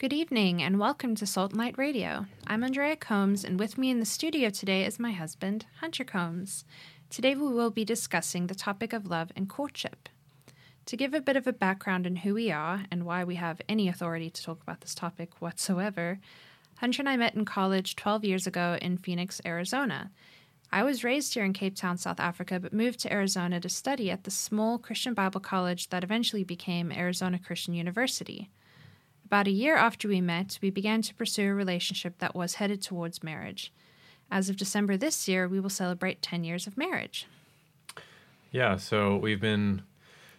Good evening and welcome to Salt and Light Radio. I'm Andrea Combs, and with me in the studio today is my husband, Hunter Combs. Today we will be discussing the topic of love and courtship. To give a bit of a background on who we are and why we have any authority to talk about this topic whatsoever, Hunter and I met in college 12 years ago in Phoenix, Arizona. I was raised here in Cape Town, South Africa, but moved to Arizona to study at the small Christian Bible college that eventually became Arizona Christian University. About a year after we met, we began to pursue a relationship that was headed towards marriage. As of December this year, we will celebrate 10 years of marriage. Yeah, so we've been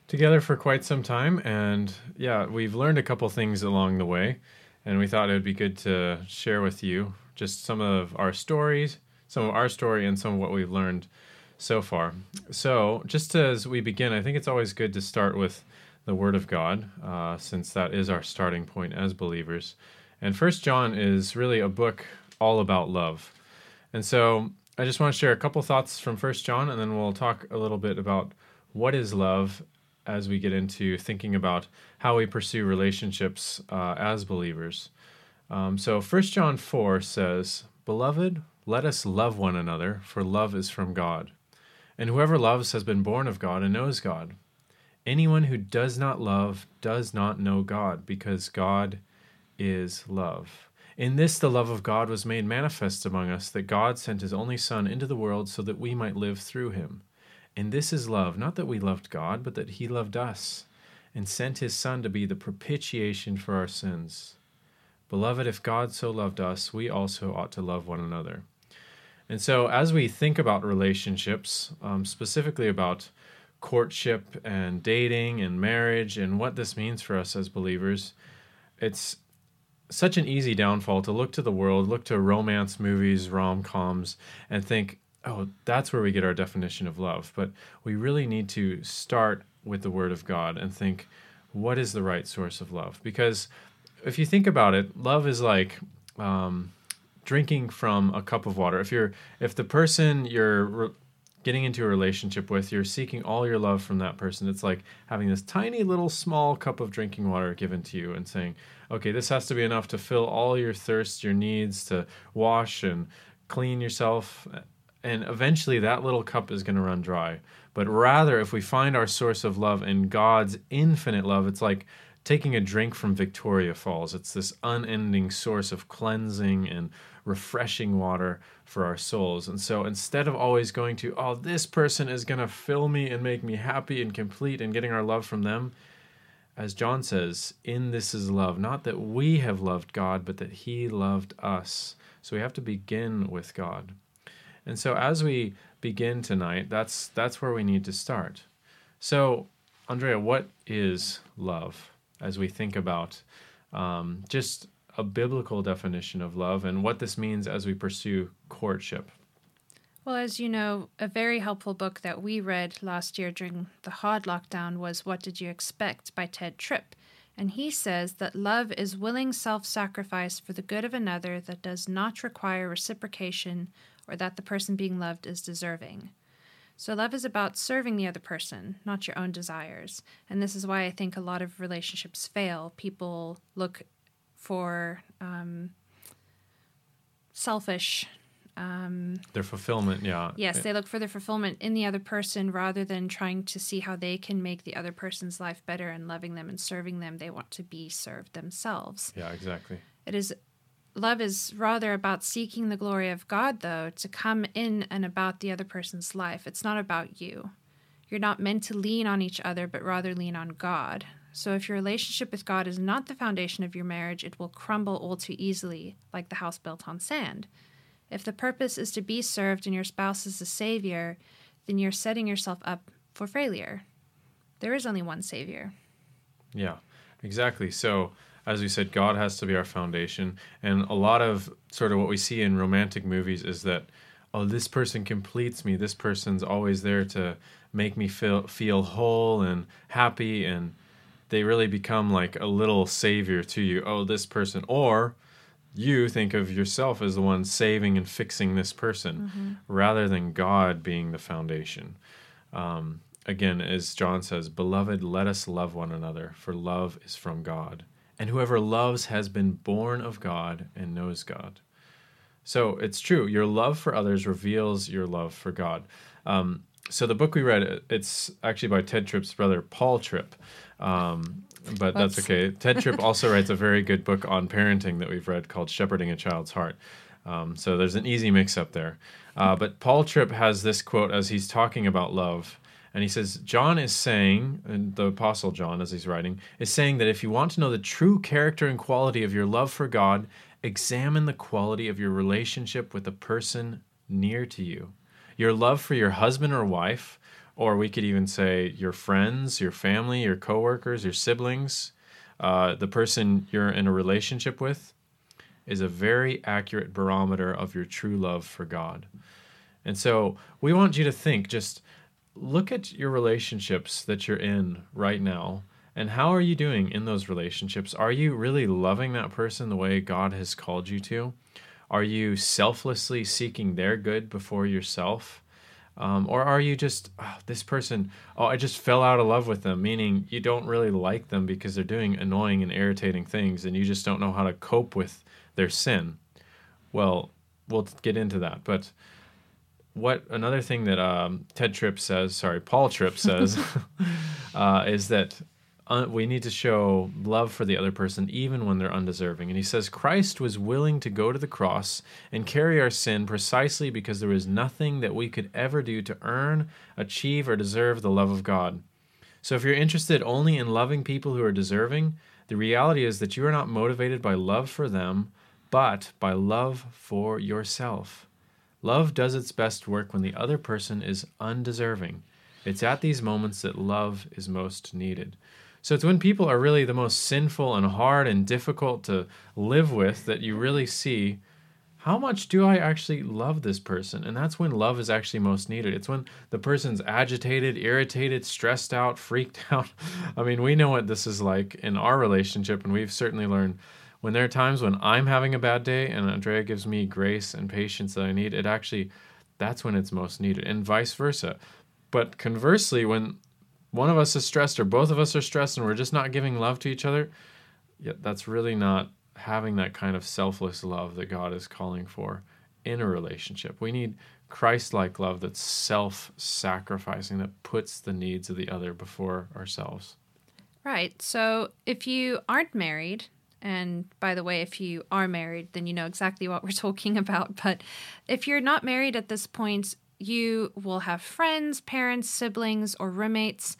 together for quite some time, and yeah, we've learned a couple things along the way, and we thought it would be good to share with you just some of our stories, some of our story, and some of what we've learned so far. So, just as we begin, I think it's always good to start with the Word of God, uh, since that is our starting point as believers. And First John is really a book all about love. And so I just want to share a couple thoughts from First John, and then we'll talk a little bit about what is love as we get into thinking about how we pursue relationships uh, as believers. Um, so First John 4 says, Beloved, let us love one another, for love is from God. And whoever loves has been born of God and knows God. Anyone who does not love does not know God, because God is love. In this, the love of God was made manifest among us, that God sent his only Son into the world so that we might live through him. And this is love, not that we loved God, but that he loved us, and sent his Son to be the propitiation for our sins. Beloved, if God so loved us, we also ought to love one another. And so, as we think about relationships, um, specifically about courtship and dating and marriage and what this means for us as believers, it's such an easy downfall to look to the world, look to romance movies, rom coms, and think, oh, that's where we get our definition of love. But we really need to start with the Word of God and think, what is the right source of love? Because if you think about it, love is like um, drinking from a cup of water. If you're, if the person you're getting into a relationship with, you're seeking all your love from that person. It's like having this tiny little small cup of drinking water given to you and saying, okay, this has to be enough to fill all your thirst, your needs, to wash and clean yourself. And eventually that little cup is going to run dry. But rather, if we find our source of love in God's infinite love, it's like taking a drink from Victoria Falls. It's this unending source of cleansing and refreshing water for our souls. And so instead of always going to, oh, this person is going to fill me and make me happy and complete and getting our love from them, as John says, in this is love, not that we have loved God, but that He loved us. So we have to begin with God. And so as we begin tonight, that's that's where we need to start. So, Andrea, what is love? As we think about um, just a biblical definition of love and what this means as we pursue courtship. Well, as you know, a very helpful book that we read last year during the hard lockdown was What Did You Expect by Tedd Tripp. And he says that love is willing self sacrifice for the good of another that does not require reciprocation or that the person being loved is deserving. So, love is about serving the other person, not your own desires. And this is why I think a lot of relationships fail. People look for um, selfish. Um, their fulfillment, yeah. Yes, they look for their fulfillment in the other person rather than trying to see how they can make the other person's life better and loving them and serving them. They want to be served themselves. Yeah, exactly. It is love is rather about seeking the glory of God, though, to come in and about the other person's life. It's not about you. You're not meant to lean on each other, but rather lean on God. So, if your relationship with God is not the foundation of your marriage, it will crumble all too easily, like the house built on sand. If the purpose is to be served and your spouse is the Savior, then you're setting yourself up for failure. There is only one Savior. Yeah, exactly. So, as we said, God has to be our foundation. And a lot of sort of what we see in romantic movies is that, oh, this person completes me. This person's always there to make me feel feel whole and happy and they really become like a little savior to you. Oh, this person. Or you think of yourself as the one saving and fixing this person mm-hmm. rather than God being the foundation. Um, again, as John says, Beloved, let us love one another, for love is from God. and whoever loves has been born of God and knows God. So it's true. Your love for others reveals your love for God. Um, so the book we read, it's actually by Tedd Tripp's brother, Paul Tripp. Um, but that's okay. Tedd Tripp also writes a very good book on parenting that we've read called Shepherding a Child's Heart. Um, so there's an easy mix up there. Uh, but Paul Tripp has this quote as he's talking about love. And he says, John is saying, and the Apostle John, as he's writing, is saying that if you want to know the true character and quality of your love for God, examine the quality of your relationship with the person near to you. Your love for your husband or wife, or we could even say your friends, your family, your coworkers, your siblings, uh, the person you're in a relationship with, is a very accurate barometer of your true love for God. And so we want you to think just look at your relationships that you're in right now and how are you doing in those relationships? Are you really loving that person the way God has called you to? Are you selflessly seeking their good before yourself? Um, or are you just, oh, this person, oh, I just fell out of love with them, meaning you don't really like them because they're doing annoying and irritating things and you just don't know how to cope with their sin? Well, we'll get into that. But what another thing that um, Tedd Tripp says, sorry, Paul Tripp says, uh, is that uh, we need to show love for the other person even when they're undeserving. And he says Christ was willing to go to the cross and carry our sin precisely because there was nothing that we could ever do to earn, achieve, or deserve the love of God. So if you're interested only in loving people who are deserving, the reality is that you are not motivated by love for them, but by love for yourself. Love does its best work when the other person is undeserving. It's at these moments that love is most needed. So it's when people are really the most sinful and hard and difficult to live with that you really see how much do I actually love this person? And that's when love is actually most needed. It's when the person's agitated, irritated, stressed out, freaked out. I mean, we know what this is like in our relationship, and we've certainly learned when there are times when I'm having a bad day and Andrea gives me grace and patience that I need, it actually, that's when it's most needed, and vice versa. But conversely, when one of us is stressed or both of us are stressed and we're just not giving love to each other, yeah, that's really not having that kind of selfless love that God is calling for in a relationship. We need Christ like love that's self sacrificing, that puts the needs of the other before ourselves. Right. So if you aren't married, and by the way, if you are married, then you know exactly what we're talking about. But if you're not married at this point, you will have friends, parents, siblings, or roommates.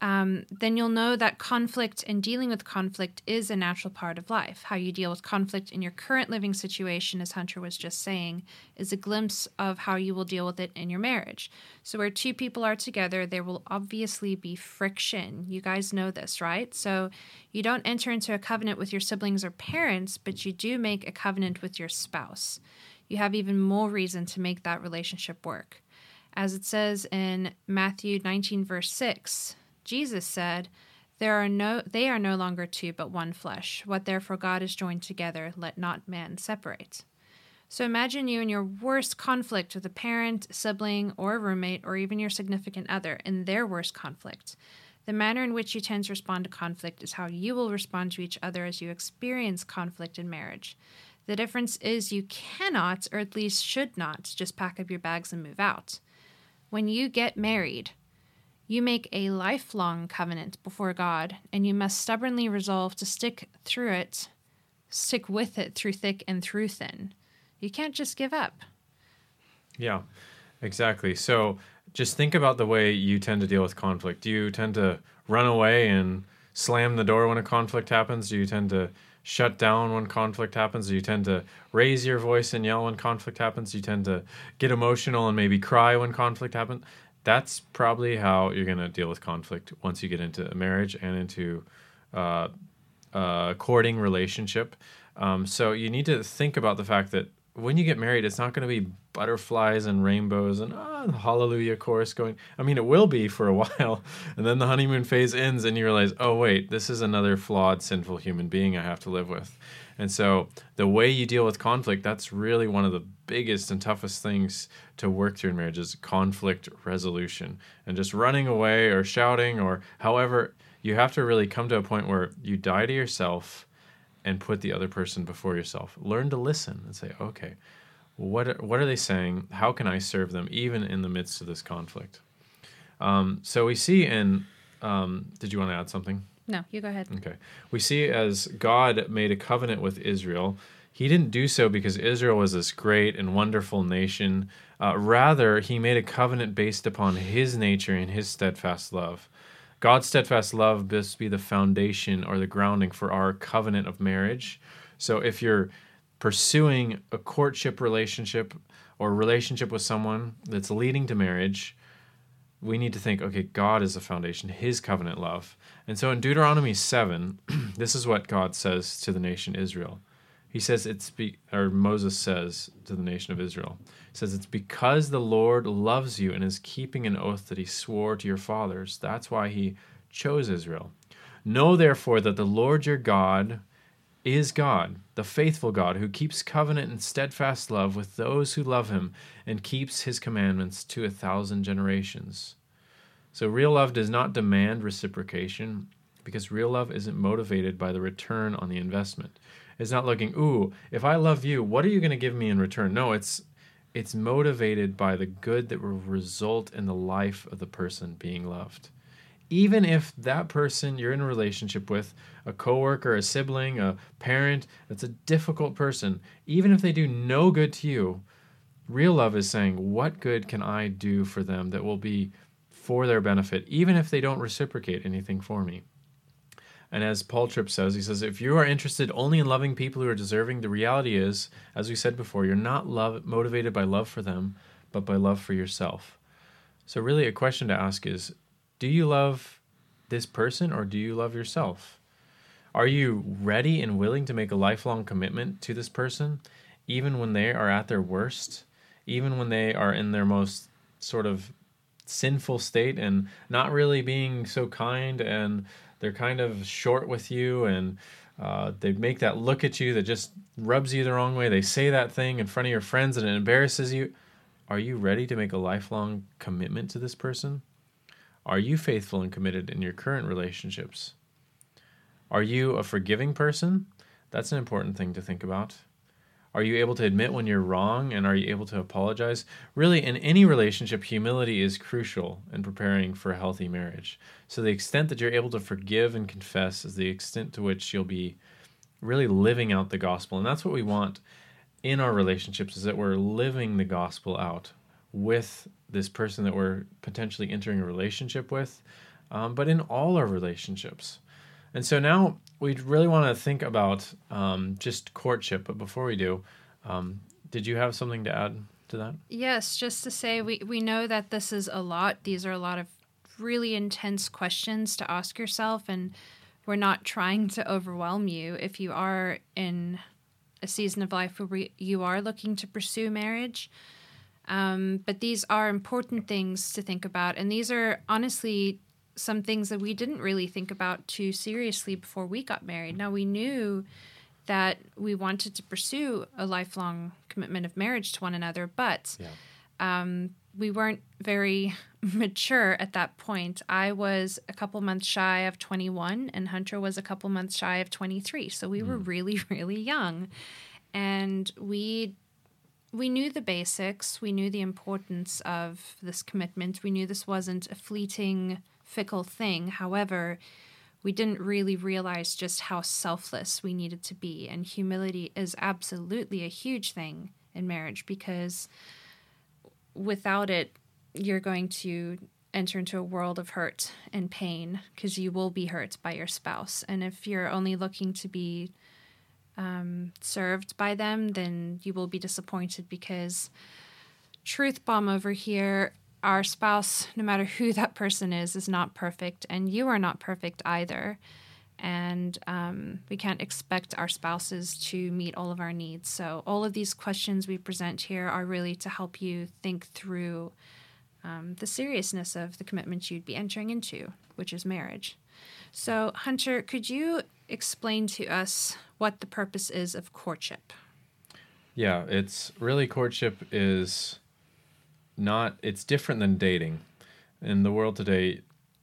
Um, then you'll know that conflict and dealing with conflict is a natural part of life. How you deal with conflict in your current living situation, as Hunter was just saying, is a glimpse of how you will deal with it in your marriage. So, where two people are together, there will obviously be friction. You guys know this, right? So, you don't enter into a covenant with your siblings or parents, but you do make a covenant with your spouse you have even more reason to make that relationship work. As it says in Matthew 19, verse 6, Jesus said, there are no they are no longer two but one flesh. What therefore god has joined together let not man separate. So imagine you in your worst conflict with a parent sibling or roommate or even your significant other in their worst conflict. The manner in which you tend to respond to conflict is how you will respond to each other as you experience conflict in marriage the difference is you cannot, or at least should not, just pack up your bags and move out. When you get married, you make a lifelong covenant before God, and you must stubbornly resolve to stick through it, stick with it through thick and through thin. You can't just give up. Yeah, exactly. So just think about the way you tend to deal with conflict. Do you tend to run away and slam the door when a conflict happens? Do you tend to shut down when conflict happens? Do you tend to raise your voice and yell when conflict happens? Do you tend to get emotional and maybe cry when conflict happens? That's probably how you're going to deal with conflict once you get into a marriage and into uh, a courting relationship. Um, so you need to think about the fact that when you get married, it's not going to be butterflies and rainbows and ah, the hallelujah chorus going. I mean, it will be for a while. And then the honeymoon phase ends and you realize, oh, wait, this is another flawed, sinful human being I have to live with. And so the way you deal with conflict, that's really one of the biggest and toughest things to work through in marriage is conflict resolution. And just running away or shouting or however, you have to really come to a point where you die to yourself and put the other person before yourself. Learn to listen and say, okay, what are, what are they saying? How can I serve them even in the midst of this conflict? Um, so we see in. Um, did you want to add something? No, you go ahead. Okay. We see as God made a covenant with Israel, he didn't do so because Israel was this great and wonderful nation. Uh, rather, he made a covenant based upon his nature and his steadfast love. God's steadfast love must be the foundation or the grounding for our covenant of marriage. So if you're pursuing a courtship relationship or relationship with someone that's leading to marriage, we need to think, okay, God is the foundation, his covenant love. And so in Deuteronomy 7, this is what God says to the nation Israel. He says it's be, or Moses says to the nation of Israel. He says it's because the Lord loves you and is keeping an oath that he swore to your fathers. That's why he chose Israel. Know therefore that the Lord your God is God, the faithful God, who keeps covenant and steadfast love with those who love him and keeps his commandments to a thousand generations. So, real love does not demand reciprocation because real love isn't motivated by the return on the investment. It's not looking, ooh, if I love you, what are you going to give me in return? No, it's it's motivated by the good that will result in the life of the person being loved even if that person you're in a relationship with, a coworker, a sibling, a parent, that's a difficult person, even if they do no good to you, real love is saying, What good can I do for them that will be for their benefit, even if they don't reciprocate anything for me? And as Paul Tripp says, he says, if you are interested only in loving people who are deserving, the reality is, as we said before, you're not love motivated by love for them, but by love for yourself. So really a question to ask is do you love this person or do you love yourself? Are you ready and willing to make a lifelong commitment to this person, even when they are at their worst, even when they are in their most sort of sinful state and not really being so kind and they're kind of short with you and uh, they make that look at you that just rubs you the wrong way. They say that thing in front of your friends and it embarrasses you. Are you ready to make a lifelong commitment to this person? Are you faithful and committed in your current relationships? Are you a forgiving person? That's an important thing to think about. Are you able to admit when you're wrong and are you able to apologize? Really, in any relationship, humility is crucial in preparing for a healthy marriage. So, the extent that you're able to forgive and confess is the extent to which you'll be really living out the gospel. And that's what we want in our relationships is that we're living the gospel out with this person that we're potentially entering a relationship with, um, but in all our relationships. And so now we really want to think about um, just courtship. But before we do, um, did you have something to add to that? Yes, just to say we, we know that this is a lot. These are a lot of really intense questions to ask yourself, and we're not trying to overwhelm you. If you are in a season of life where you are looking to pursue marriage, um, but these are important things to think about. And these are honestly some things that we didn't really think about too seriously before we got married. Now, we knew that we wanted to pursue a lifelong commitment of marriage to one another, but yeah. um, we weren't very mature at that point. I was a couple months shy of 21, and Hunter was a couple months shy of 23. So we mm. were really, really young. And we we knew the basics. We knew the importance of this commitment. We knew this wasn't a fleeting, fickle thing. However, we didn't really realize just how selfless we needed to be. And humility is absolutely a huge thing in marriage because without it, you're going to enter into a world of hurt and pain because you will be hurt by your spouse. And if you're only looking to be um, served by them, then you will be disappointed because truth bomb over here our spouse, no matter who that person is, is not perfect, and you are not perfect either. And um, we can't expect our spouses to meet all of our needs. So, all of these questions we present here are really to help you think through um, the seriousness of the commitment you'd be entering into, which is marriage. So, Hunter, could you explain to us what the purpose is of courtship? Yeah, it's really courtship is not, it's different than dating. In the world today,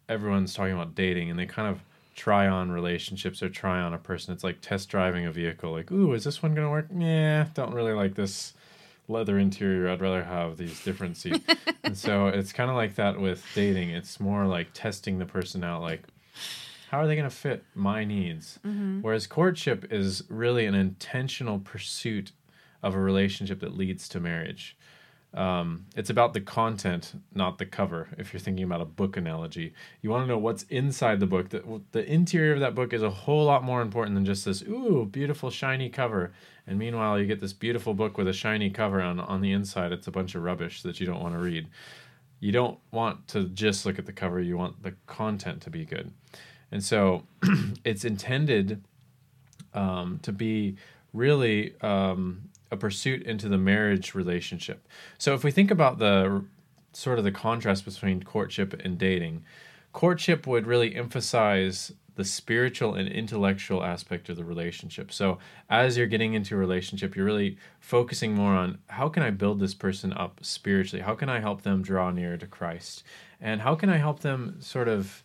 everyone's talking about dating and they kind of try on relationships or try on a person. It's like test driving a vehicle. Like, ooh, is this one going to work? Yeah, don't really like this leather interior. I'd rather have these different seats. and so it's kind of like that with dating. It's more like testing the person out. Like, how are they going to fit my needs? Mm-hmm. Whereas courtship is really an intentional pursuit of a relationship that leads to marriage. Um, it's about the content, not the cover. If you're thinking about a book analogy, you want to know what's inside the book. The, the interior of that book is a whole lot more important than just this ooh beautiful shiny cover. And meanwhile, you get this beautiful book with a shiny cover on on the inside. It's a bunch of rubbish that you don't want to read. You don't want to just look at the cover. You want the content to be good, and so it's intended um, to be really um, a pursuit into the marriage relationship. So if we think about the sort of the contrast between courtship and dating, courtship would really emphasize the spiritual and intellectual aspect of the relationship. So as you're getting into a relationship, you're really focusing more on how can I build this person up spiritually? How can I help them draw nearer to Christ? And how can I help them sort of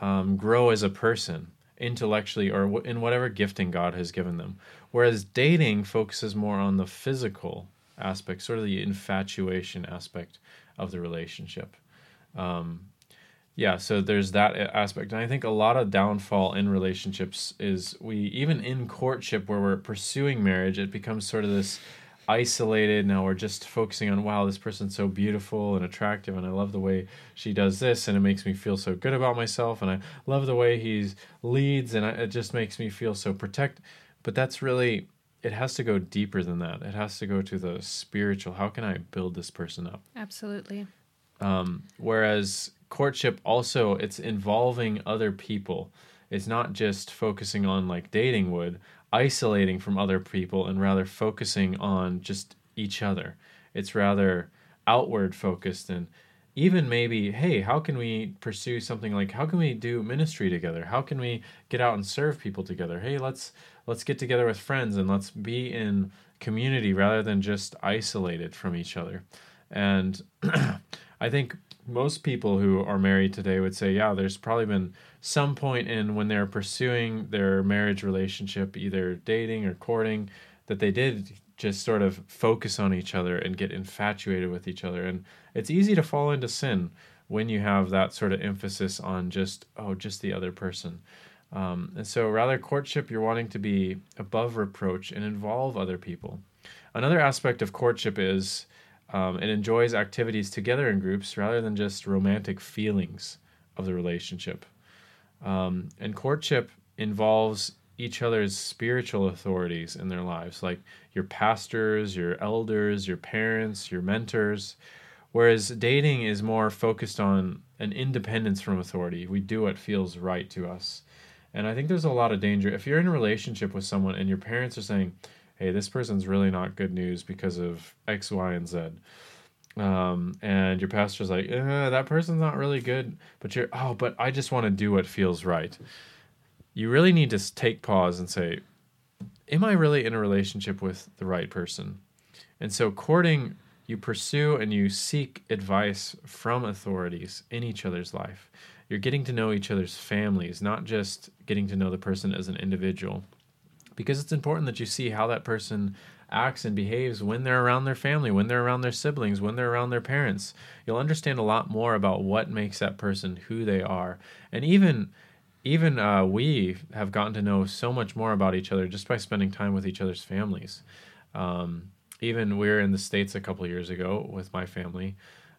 um, grow as a person? Intellectually or in whatever gifting God has given them. Whereas dating focuses more on the physical aspect, sort of the infatuation aspect of the relationship. Um, yeah, so there's that aspect. And I think a lot of downfall in relationships is we, even in courtship where we're pursuing marriage, it becomes sort of this isolated. Now we're just focusing on, wow, this person's so beautiful and attractive, and I love the way she does this, and it makes me feel so good about myself, and I love the way he leads, and I, it just makes me feel so protect. But that's really, it has to go deeper than that. It has to go to the spiritual. How can I build this person up? Absolutely. Um, whereas courtship also, it's involving other people. It's not just focusing on like dating would isolating from other people and rather focusing on just each other. It's rather outward focused and even maybe hey how can we pursue something like how can we do ministry together? How can we get out and serve people together? Hey let's let's get together with friends and let's be in community rather than just isolated from each other. And i think most people who are married today would say, yeah, there's probably been some point in when they're pursuing their marriage relationship, either dating or courting, that they did just sort of focus on each other and get infatuated with each other. And it's easy to fall into sin when you have that sort of emphasis on just, oh, just the other person. Um, and so, rather, courtship, you're wanting to be above reproach and involve other people. Another aspect of courtship is um, it enjoys activities together in groups rather than just romantic feelings of the relationship. Um, and courtship involves each other's spiritual authorities in their lives, like your pastors, your elders, your parents, your mentors. Whereas dating is more focused on an independence from authority. We do what feels right to us. And I think there's a lot of danger. If you're in a relationship with someone and your parents are saying, hey, this person's really not good news because of X, Y, and Z. Um, and your pastor's like, eh, that person's not really good, but you're, oh, but I just want to do what feels right. You really need to take pause and say, am I really in a relationship with the right person? And so, courting, you pursue and you seek advice from authorities in each other's life. You're getting to know each other's families, not just getting to know the person as an individual because it's important that you see how that person acts and behaves when they're around their family, when they're around their siblings, when they're around their parents. You'll understand a lot more about what makes that person who they are. And even even uh, we have gotten to know so much more about each other just by spending time with each other's families. Um, even we were in the States a couple years ago with my family.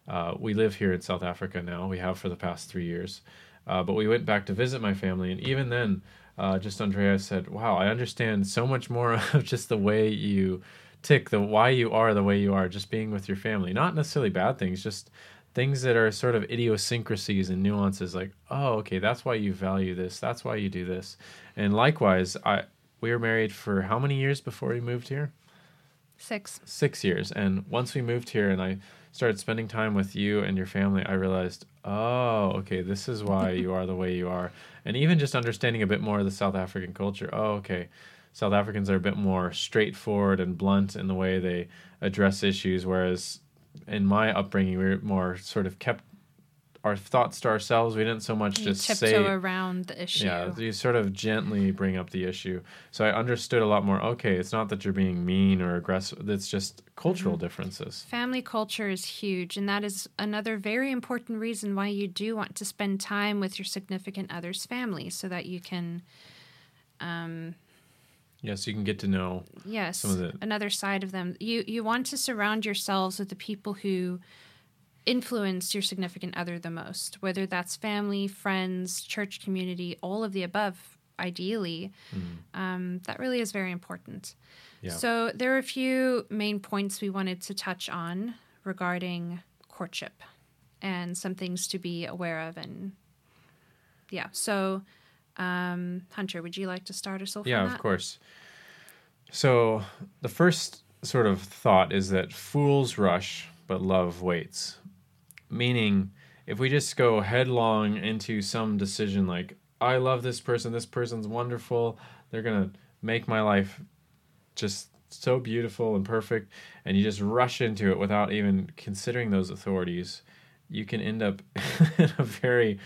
Uh, we live here in South Africa now. We have for the past three years. Uh, but we went back to visit my family. And even then, uh, just Andrea said, "Wow, I understand so much more of just the way you tick, the why you are the way you are, just being with your family. Not necessarily bad things, just things that are sort of idiosyncrasies and nuances. Like, oh, okay, that's why you value this. That's why you do this. And likewise, I we were married for how many years before we moved here? Six. Six years. And once we moved here, and I started spending time with you and your family, I realized, oh, okay, this is why you are the way you are. And even just understanding a bit more of the South African culture, oh, okay, South Africans are a bit more straightforward and blunt in the way they address issues, whereas in my upbringing, we were more sort of kept our thoughts to ourselves. We didn't so much You just say around the issue. yeah, you sort of gently bring up the issue. So I understood a lot more. Okay, it's not that you're being mean or aggressive. It's just cultural differences. Family culture is huge, and that is another very important reason why you do want to spend time with your significant other's family so that you can, um, Yes, you can get to know. yes, Some of the- another side of them. You you want to surround yourselves with the people who influence your significant other the most, whether that's family, friends, church community, all of the above. Ideally, um, that really is very important. Yeah. So there are a few main points we wanted to touch on regarding courtship and some things to be aware of and yeah. So um, Hunter, would you like to start us off? Yeah, of course. So the first sort of thought is that fools rush, but love waits. Meaning, if we just go headlong into some decision like, I love this person, this person's wonderful, they're going to make my life just so beautiful and perfect, and you just rush into it without even considering those authorities, you can end up in a very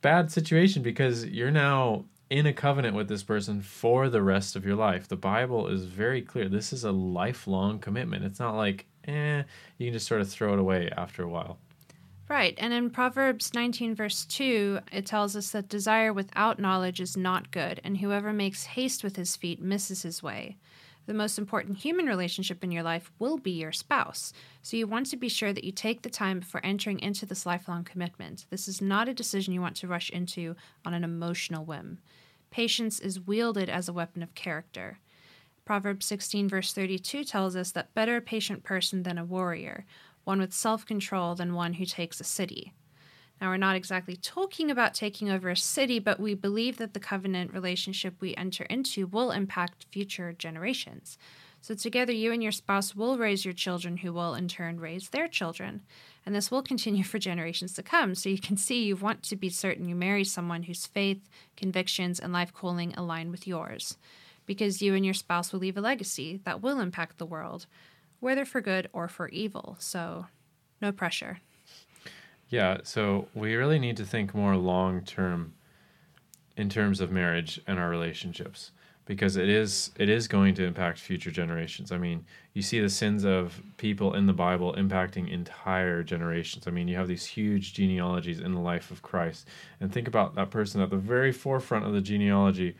bad situation because you're now in a covenant with this person for the rest of your life. The Bible is very clear. This is a lifelong commitment. It's not like, eh, you can just sort of throw it away after a while. Right. And in Proverbs 19, verse 2, it tells us that desire without knowledge is not good, and whoever makes haste with his feet misses his way. The most important human relationship in your life will be your spouse. So you want to be sure that you take the time before entering into this lifelong commitment. This is not a decision you want to rush into on an emotional whim. Patience is wielded as a weapon of character. Proverbs 16, verse 32 tells us that better a patient person than a warrior, one with self control than one who takes a city. Now, we're not exactly talking about taking over a city, but we believe that the covenant relationship we enter into will impact future generations. So, together, you and your spouse will raise your children, who will in turn raise their children. And this will continue for generations to come. So, you can see you want to be certain you marry someone whose faith, convictions, and life calling align with yours. Because you and your spouse will leave a legacy that will impact the world, whether for good or for evil. So, no pressure. Yeah, so we really need to think more long term in terms of marriage and our relationships because it is it is going to impact future generations. I mean, you see the sins of people in the Bible impacting entire generations. I mean, you have these huge genealogies in the life of Christ. And think about that person at the very forefront of the genealogy.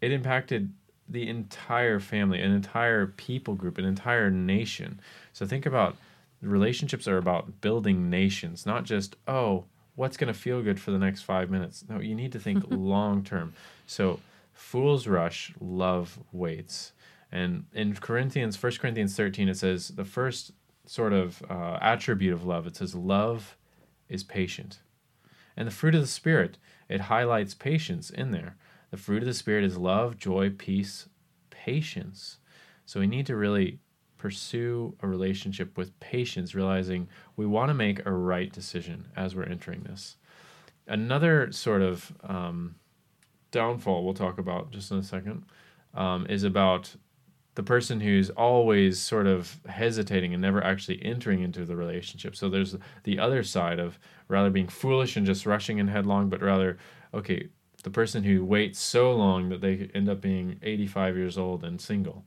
It impacted the entire family, an entire people group, an entire nation. So think about relationships are about building nations, not just, oh, what's going to feel good for the next five minutes. No, you need to think long term. So, fools rush, love waits. And in Corinthians, 1 Corinthians 13, it says the first sort of uh, attribute of love, it says, love is patient. And the fruit of the Spirit, it highlights patience in there. The fruit of the Spirit is love, joy, peace, patience. So we need to really pursue a relationship with patience, realizing we want to make a right decision as we're entering this. Another sort of um, downfall we'll talk about just in a second um, is about the person who's always sort of hesitating and never actually entering into the relationship. So there's the other side of rather being foolish and just rushing in headlong, but rather, okay, the person who waits so long that they end up being 85 years old and single.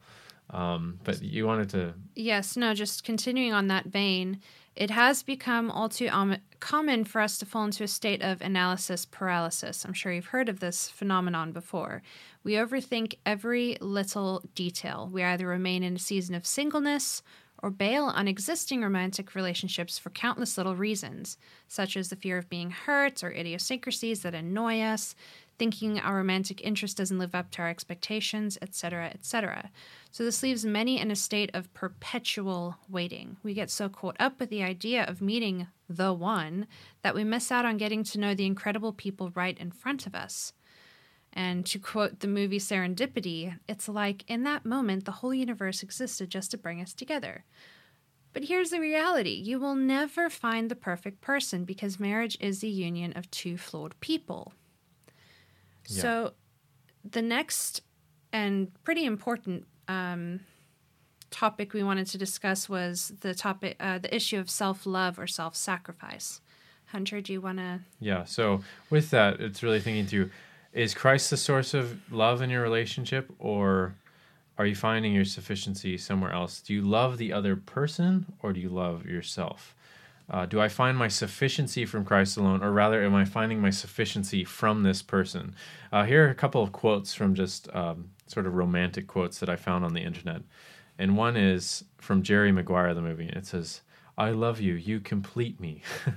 Um, but you wanted to, Yes, no, just continuing on that vein, it has become all too om- common for us to fall into a state of analysis paralysis. I'm sure you've heard of this phenomenon before. We overthink every little detail. We either remain in a season of singleness or bail on existing romantic relationships for countless little reasons, such as the fear of being hurt or idiosyncrasies that annoy us, thinking our romantic interest doesn't live up to our expectations, etc., etc. So this leaves many in a state of perpetual waiting. We get so caught up with the idea of meeting the one that we miss out on getting to know the incredible people right in front of us. And to quote the movie Serendipity, it's like in that moment the whole universe existed just to bring us together. But here's the reality you will never find the perfect person because marriage is the union of two flawed people. Yeah. So, the next and pretty important um, topic we wanted to discuss was the topic, uh, the issue of self love or self sacrifice. Hunter, do you want to? Yeah. So with that, it's really thinking through: is Christ the source of love in your relationship, or are you finding your sufficiency somewhere else? Do you love the other person, or do you love yourself? Uh, do I find my sufficiency from Christ alone, or rather, am I finding my sufficiency from this person? Uh, here are a couple of quotes from just um, sort of romantic quotes that I found on the internet. And one is from Jerry Maguire, the movie. It says, I love you, you complete me.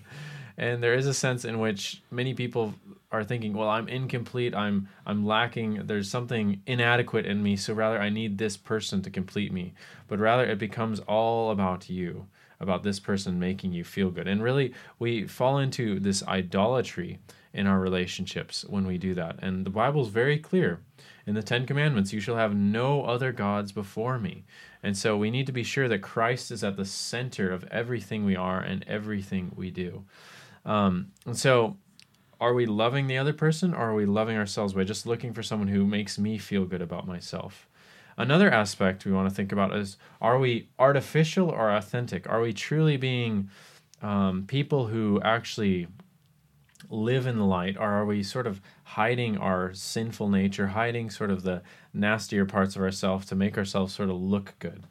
and there is a sense in which many people are thinking, well, I'm incomplete, I'm I'm lacking, there's something inadequate in me, so rather I need this person to complete me. But rather it becomes all about you about this person making you feel good. And really, we fall into this idolatry in our relationships when we do that. And the Bible is very clear in the Ten Commandments you shall have no other gods before me. And so we need to be sure that Christ is at the center of everything we are and everything we do. Um, and so, are we loving the other person or are we loving ourselves by just looking for someone who makes me feel good about myself? Another aspect we want to think about is are we artificial or authentic? Are we truly being um, people who actually live in the light, or are we sort of hiding our sinful nature, hiding sort of the nastier parts of ourselves to make ourselves sort of look good?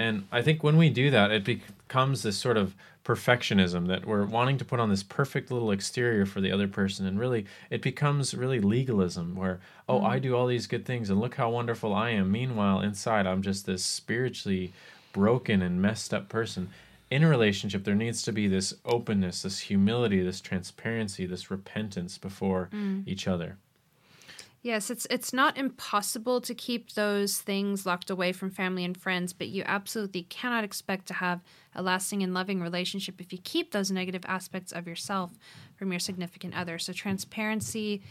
And I think when we do that, it becomes this sort of perfectionism that we're wanting to put on this perfect little exterior for the other person. And really, it becomes really legalism where, oh, mm-hmm. I do all these good things and look how wonderful I am. Meanwhile, inside, I'm just this spiritually broken and messed up person. In a relationship, there needs to be this openness, this humility, this transparency, this repentance before mm. each other. Yes, it's it's not impossible to keep those things locked away from family and friends, but you absolutely cannot expect to have a lasting and loving relationship if you keep those negative aspects of yourself from your significant other. So transparency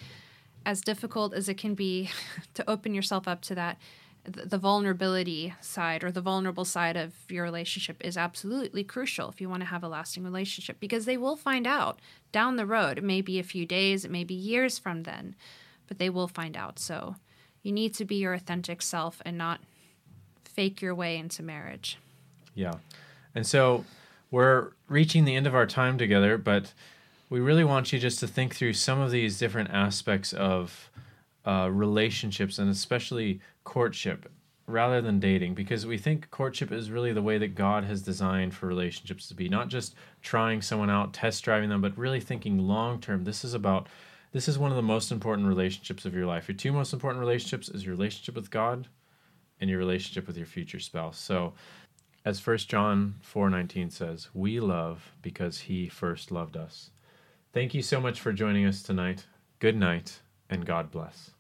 as difficult as it can be to open yourself up to that the vulnerability side or the vulnerable side of your relationship is absolutely crucial if you want to have a lasting relationship because they will find out down the road. It may be a few days, it may be years from then but they will find out. So you need to be your authentic self and not fake your way into marriage. Yeah. And so we're reaching the end of our time together, but we really want you just to think through some of these different aspects of uh, relationships and especially courtship rather than dating because we think courtship is really the way that God has designed for relationships to be not just trying someone out test driving them but really thinking long term this is about this is one of the most important relationships of your life. Your two most important relationships is your relationship with God and your relationship with your future spouse. So, as 1 John 4:19 says, "We love because he first loved us." Thank you so much for joining us tonight. Good night and God bless.